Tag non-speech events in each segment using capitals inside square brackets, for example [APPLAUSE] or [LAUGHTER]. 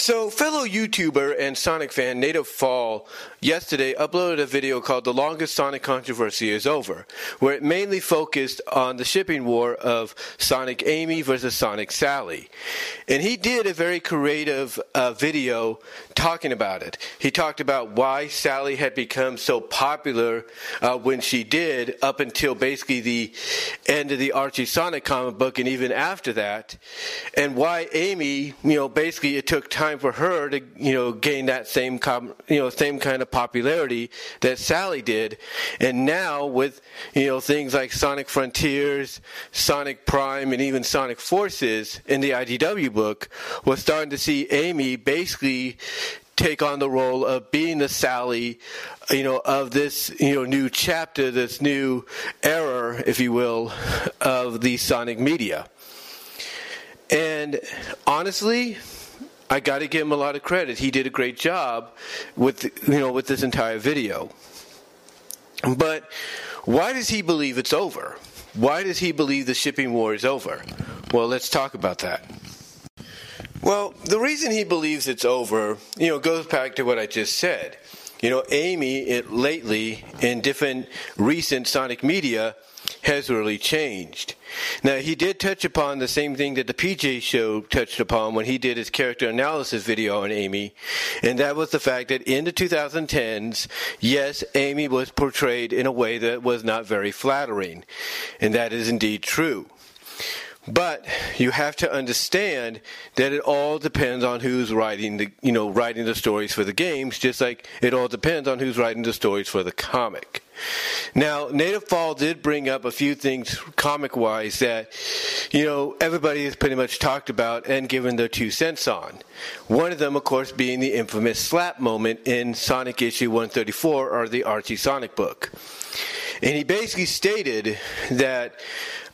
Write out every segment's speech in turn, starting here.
So, fellow YouTuber and Sonic fan Native Fall yesterday uploaded a video called The Longest Sonic Controversy is Over, where it mainly focused on the shipping war of Sonic Amy versus Sonic Sally. And he did a very creative uh, video talking about it. He talked about why Sally had become so popular uh, when she did, up until basically the end of the Archie Sonic comic book, and even after that, and why Amy, you know, basically it took time for her to, you know, gain that same, com- you know, same kind of popularity that Sally did. And now with, you know, things like Sonic Frontiers, Sonic Prime, and even Sonic Forces in the IDW book, we're starting to see Amy basically take on the role of being the Sally, you know, of this, you know, new chapter, this new era, if you will, of the Sonic media. And honestly, I got to give him a lot of credit. He did a great job with you know with this entire video. But why does he believe it's over? Why does he believe the shipping war is over? Well, let's talk about that. Well, the reason he believes it's over, you know, goes back to what I just said. You know, Amy, it lately in different recent Sonic media has really changed. Now, he did touch upon the same thing that the PJ show touched upon when he did his character analysis video on Amy, and that was the fact that in the 2010s, yes, Amy was portrayed in a way that was not very flattering, and that is indeed true. But you have to understand that it all depends on who's writing the you know writing the stories for the games, just like it all depends on who's writing the stories for the comic. Now, Native Fall did bring up a few things comic wise that, you know, everybody has pretty much talked about and given their two cents on. One of them, of course, being the infamous slap moment in Sonic issue 134 or the Archie Sonic book. And he basically stated that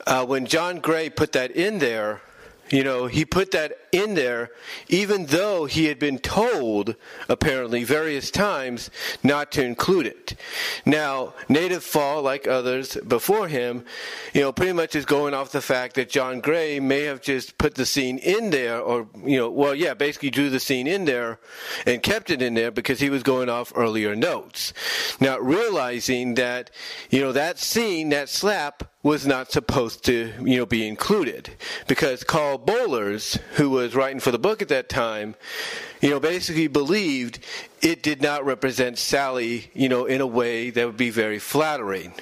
uh, when Jon Gray put that in there, you know, he put that in there even though he had been told, apparently, various times not to include it. Now, Native Fall, like others before him, you know, pretty much is going off the fact that Jon Gray may have just put the scene in there, or, you know, well, yeah, basically drew the scene in there and kept it in there because he was going off earlier notes. Not realizing that, you know, that scene, that slap, was not supposed to, you know, be included because Karl Bollers, who was writing for the book at that time, you know, basically believed it did not represent Sally, you know, in a way that would be very flattering.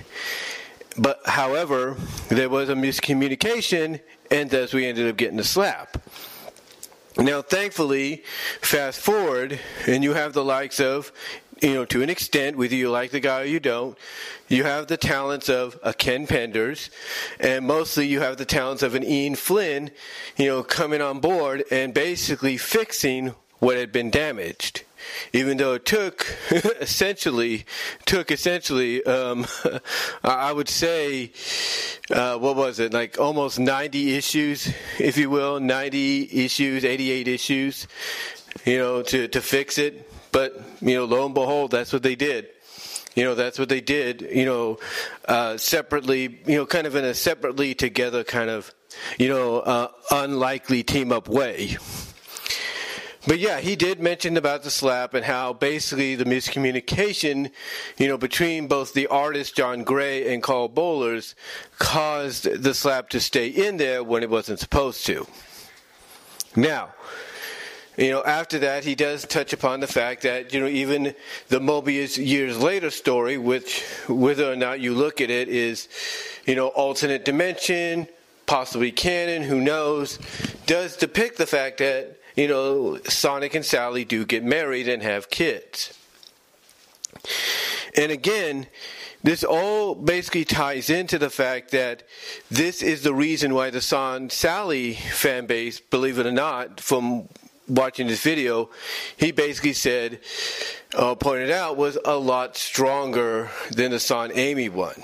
But however, there was a miscommunication, and thus we ended up getting the slap. Now, thankfully, fast forward, and you have the likes of you know, to an extent, whether you like the guy or you don't, you have the talents of a Ken Penders, and mostly you have the talents of an Ian Flynn, you know, coming on board and basically fixing what had been damaged. Even though it took [LAUGHS] essentially took essentially um, [LAUGHS] I would say uh, what was it like almost 90 issues if you will 90 issues 88 issues you know to to fix it but, you know, lo and behold, that's what they did. You know, that's what they did, you know, uh, separately, you know, kind of in a separately together kind of, you know, uh, unlikely team up way. But yeah, he did mention about the slap and how basically the miscommunication, you know, between both the artist Jon Gray and Karl Bollers caused the slap to stay in there when it wasn't supposed to. Now, you know, after that, he does touch upon the fact that, you know, even the Mobius years later story, which, whether or not you look at it, is, you know, alternate dimension, possibly canon, who knows, does depict the fact that, you know, Sonic and Sally do get married and have kids. And again, this all basically ties into the fact that this is the reason why the Son Sally fan base, believe it or not, from watching this video, he basically said, uh, pointed out, was a lot stronger than the Sonamy one.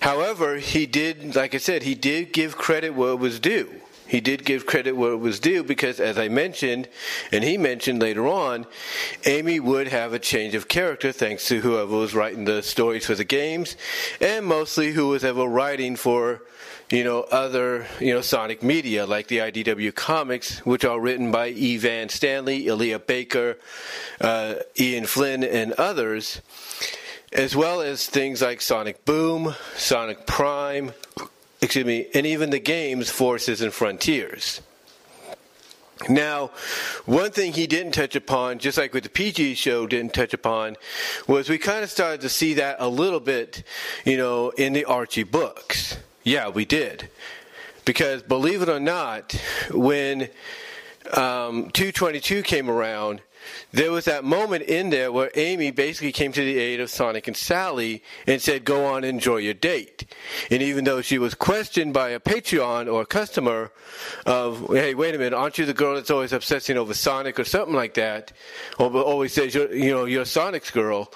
However, he did, like I said, he did give credit where it was due. He did give credit where it was due because, as I mentioned, and he mentioned later on, Amy would have a change of character thanks to whoever was writing the stories for the games, and mostly who was ever writing for, you know, other, you know, Sonic media like the IDW comics, which are written by E. Van Stanley, Elijah Baker, uh, Ian Flynn, and others as well as things like Sonic Boom, Sonic Prime, excuse me, and even the games Forces and Frontiers. Now, one thing he didn't touch upon, just like with the PG show didn't touch upon, was we kind of started to see that a little bit, you know, in the Archie books. Yeah, we did. Because believe it or not, when um, 222 came around, there was that moment in there where Amy basically came to the aid of Sonic and Sally and said, Go on, enjoy your date. And even though she was questioned by a Patreon or a customer of, Hey, wait a minute, aren't you the girl that's always obsessing over Sonic or something like that? Or always says, you're, You know, you're Sonic's girl.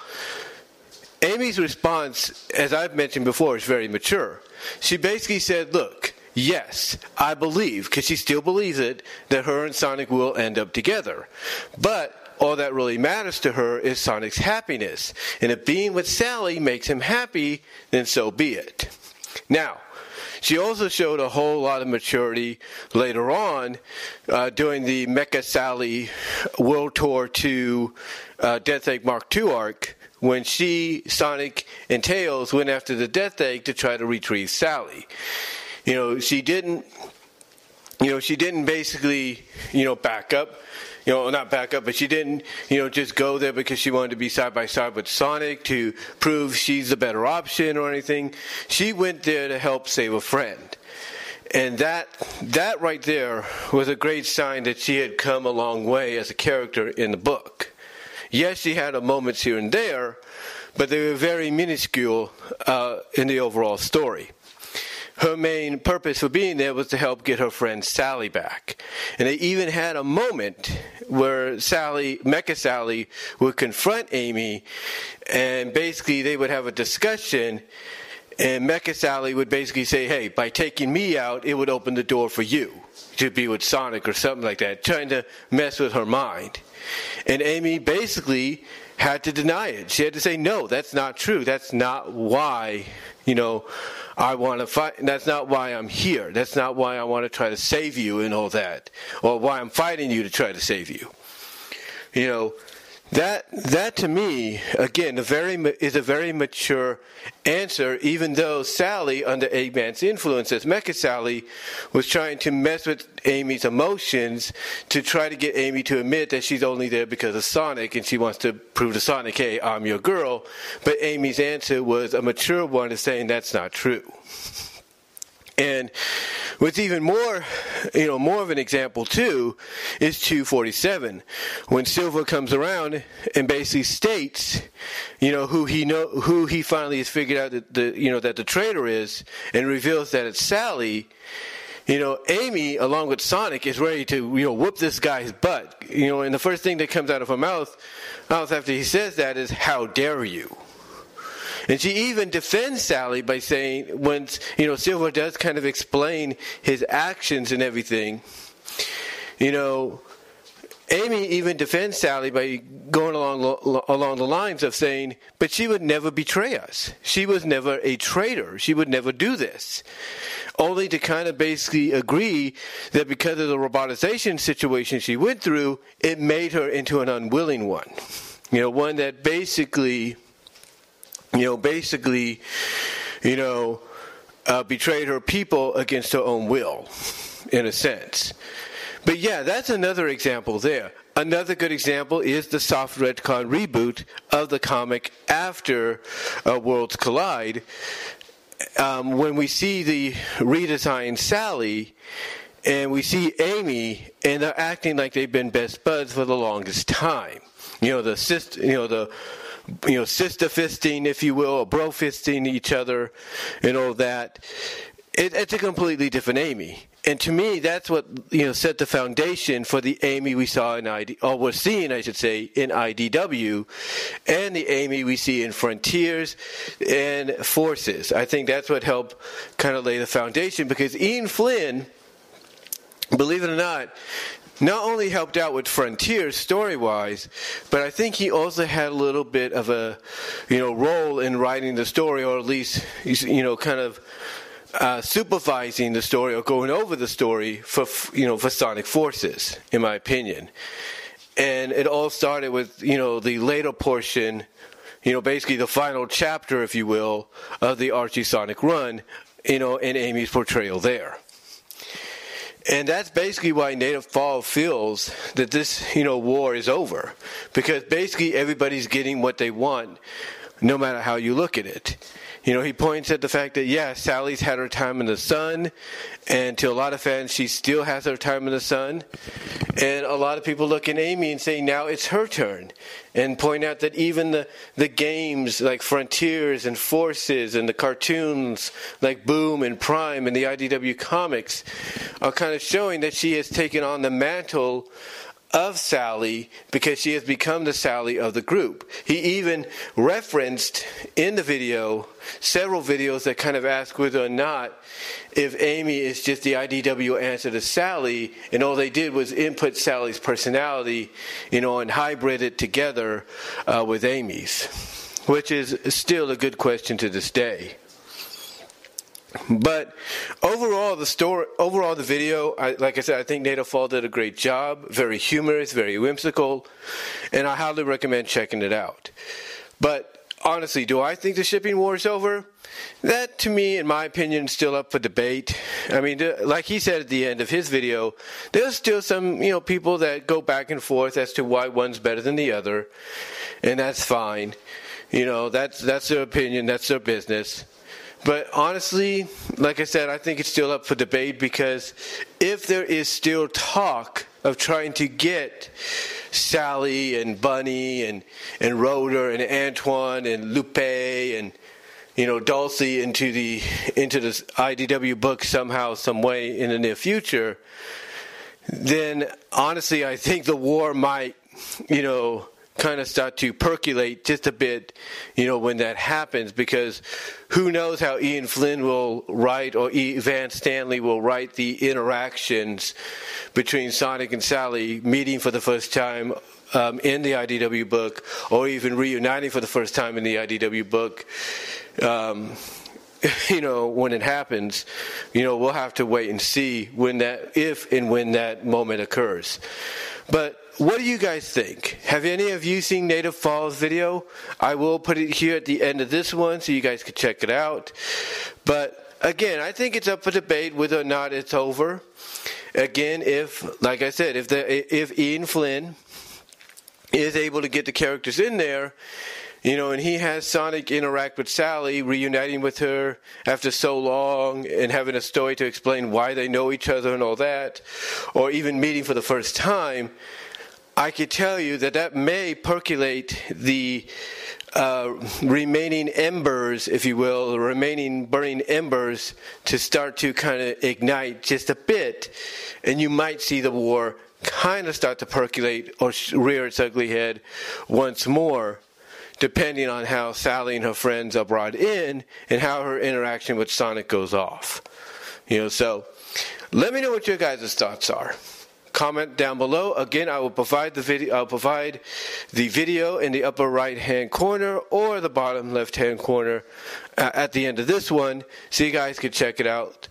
Amy's response, as I've mentioned before, is very mature. She basically said, Look, Yes, I believe, because she still believes it, that her and Sonic will end up together. But all that really matters to her is Sonic's happiness. And if being with Sally makes him happy, then so be it. Now, she also showed a whole lot of maturity later on uh, during the Mecha Sally World Tour 2 uh, Death Egg Mark II arc when she, Sonic, and Tails went after the Death Egg to try to retrieve Sally. You know, she didn't, you know, she didn't basically, you know, back up you know, not back up, but she didn't, you know, just go there because she wanted to be side by side with Sonic to prove she's the better option or anything. She went there to help save a friend. And that that right there was a great sign that she had come a long way as a character in the book. Yes, she had moments here and there, but they were very minuscule uh, in the overall story her main purpose for being there was to help get her friend Sally back. And they even had a moment where Sally, Mecha Sally, would confront Amy, and basically they would have a discussion. And Mecha Sally would basically say, Hey, by taking me out, it would open the door for you to be with Sonic or something like that, trying to mess with her mind. And Amy basically had to deny it. She had to say, No, that's not true. That's not why, you know, I want to fight. That's not why I'm here. That's not why I want to try to save you and all that, or why I'm fighting you to try to save you. You know, that that to me again a very is a very mature answer. Even though Sally, under Eggman's influence as Mecha Sally, was trying to mess with Amy's emotions to try to get Amy to admit that she's only there because of Sonic and she wants to prove to Sonic, "Hey, I'm your girl." But Amy's answer was a mature one, of saying that's not true. And what's even more, you know, more of an example too is 247 when Silver comes around and basically states, you know, who he know who he finally has figured out that the you know that the traitor is and reveals that it's Sally. You know, Amy, along with Sonic, is ready to you know whoop this guy's butt. You know, and the first thing that comes out of her mouth, mouth after he says that is, "How dare you?" And she even defends Sally by saying, when, you know, Silver does kind of explain his actions and everything, you know, Amy even defends Sally by going along along the lines of saying, "But she would never betray us. She was never a traitor. She would never do this." Only to kind of basically agree that because of the robotization situation she went through, it made her into an unwilling one. You know, one that basically you know, basically, you know, uh, betrayed her people against her own will, in a sense. But yeah, that's another example there. Another good example is the soft retcon reboot of the comic after uh, Worlds Collide. Um, when we see the redesigned Sally, and we see Amy, and they're acting like they've been best buds for the longest time. You know, the sister, you know, the you know, sister fisting, if you will, or bro fisting each other, and all that. It, it's a completely different Amy. And to me, that's what you know set the foundation for the Amy we saw in ID, or we're seeing, I should say, in IDW, and the Amy we see in Frontiers and Forces. I think that's what helped kind of lay the foundation because Ian Flynn believe it or not, not only helped out with Frontier story wise, but I think he also had a little bit of a, you know, role in writing the story, or at least, you know, kind of uh, supervising the story or going over the story for, you know, for Sonic Forces, in my opinion. And it all started with, you know, the later portion, you know, basically the final chapter, if you will, of the Archie Sonic run, you know, and Amy's portrayal there. And that's basically why Native Fall feels that this, you know, war is over. Because basically everybody's getting what they want, no matter how you look at it. You know, he points at the fact that, yeah, Sally's had her time in the sun, and to a lot of fans, she still has her time in the sun. And a lot of people look at Amy and say, now it's her turn. And point out that even the, the games like Frontiers and Forces and the cartoons like Boom and Prime and the IDW comics are kind of showing that she has taken on the mantle of Sally because she has become the Sally of the group. He even referenced in the video several videos that kind of ask whether or not if Amy is just the IDW answer to Sally, and all they did was input Sally's personality, you know, and hybrid it together uh, with Amy's, which is still a good question to this day. But overall, the story, overall the video, I, like I said, I think Native Fall did a great job. Very humorous, very whimsical, and I highly recommend checking it out. But honestly, do I think the shipping war is over? That, to me, in my opinion, is still up for debate. I mean, like he said at the end of his video, there's still some, you know, people that go back and forth as to why one's better than the other, and that's fine. You know, that's that's their opinion, that's their business. But honestly, like I said, I think it's still up for debate because if there is still talk of trying to get Sally and Bunny and, and Rotor and Antoine and Lupe and you know Dulcie into the into this IDW book somehow, some way in the near future, then honestly, I think the war might, you know, kind of start to percolate just a bit, you know, when that happens, because who knows how Ian Flynn will write or e. Van Stanley will write the interactions between Sonic and Sally meeting for the first time um, in the IDW book, or even reuniting for the first time in the IDW book. Um, [LAUGHS] you know, when it happens, you know, we'll have to wait and see when that, if and when that moment occurs. But what do you guys think? Have any of you seen Native Falls video? I will put it here at the end of this one so you guys can check it out. But again, I think it's up for debate whether or not it's over. Again, if, like I said, if the if Ian Flynn is able to get the characters in there, you know, and he has Sonic interact with Sally, reuniting with her after so long and having a story to explain why they know each other and all that, or even meeting for the first time, I could tell you that that may percolate the uh, remaining embers, if you will, the remaining burning embers to start to kind of ignite just a bit, and you might see the war kind of start to percolate or rear its ugly head once more, depending on how Sally and her friends are brought in and how her interaction with Sonic goes off. You know, so let me know what your guys' thoughts are comment down below. Again, I will provide the video. I'll provide the video in the upper right hand corner or the bottom left hand corner uh, at the end of this one, so you guys can check it out.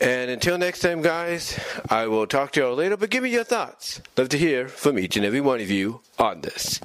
And until next time, guys, I will talk to you all later. But give me your thoughts. Love to hear from each and every one of you on this.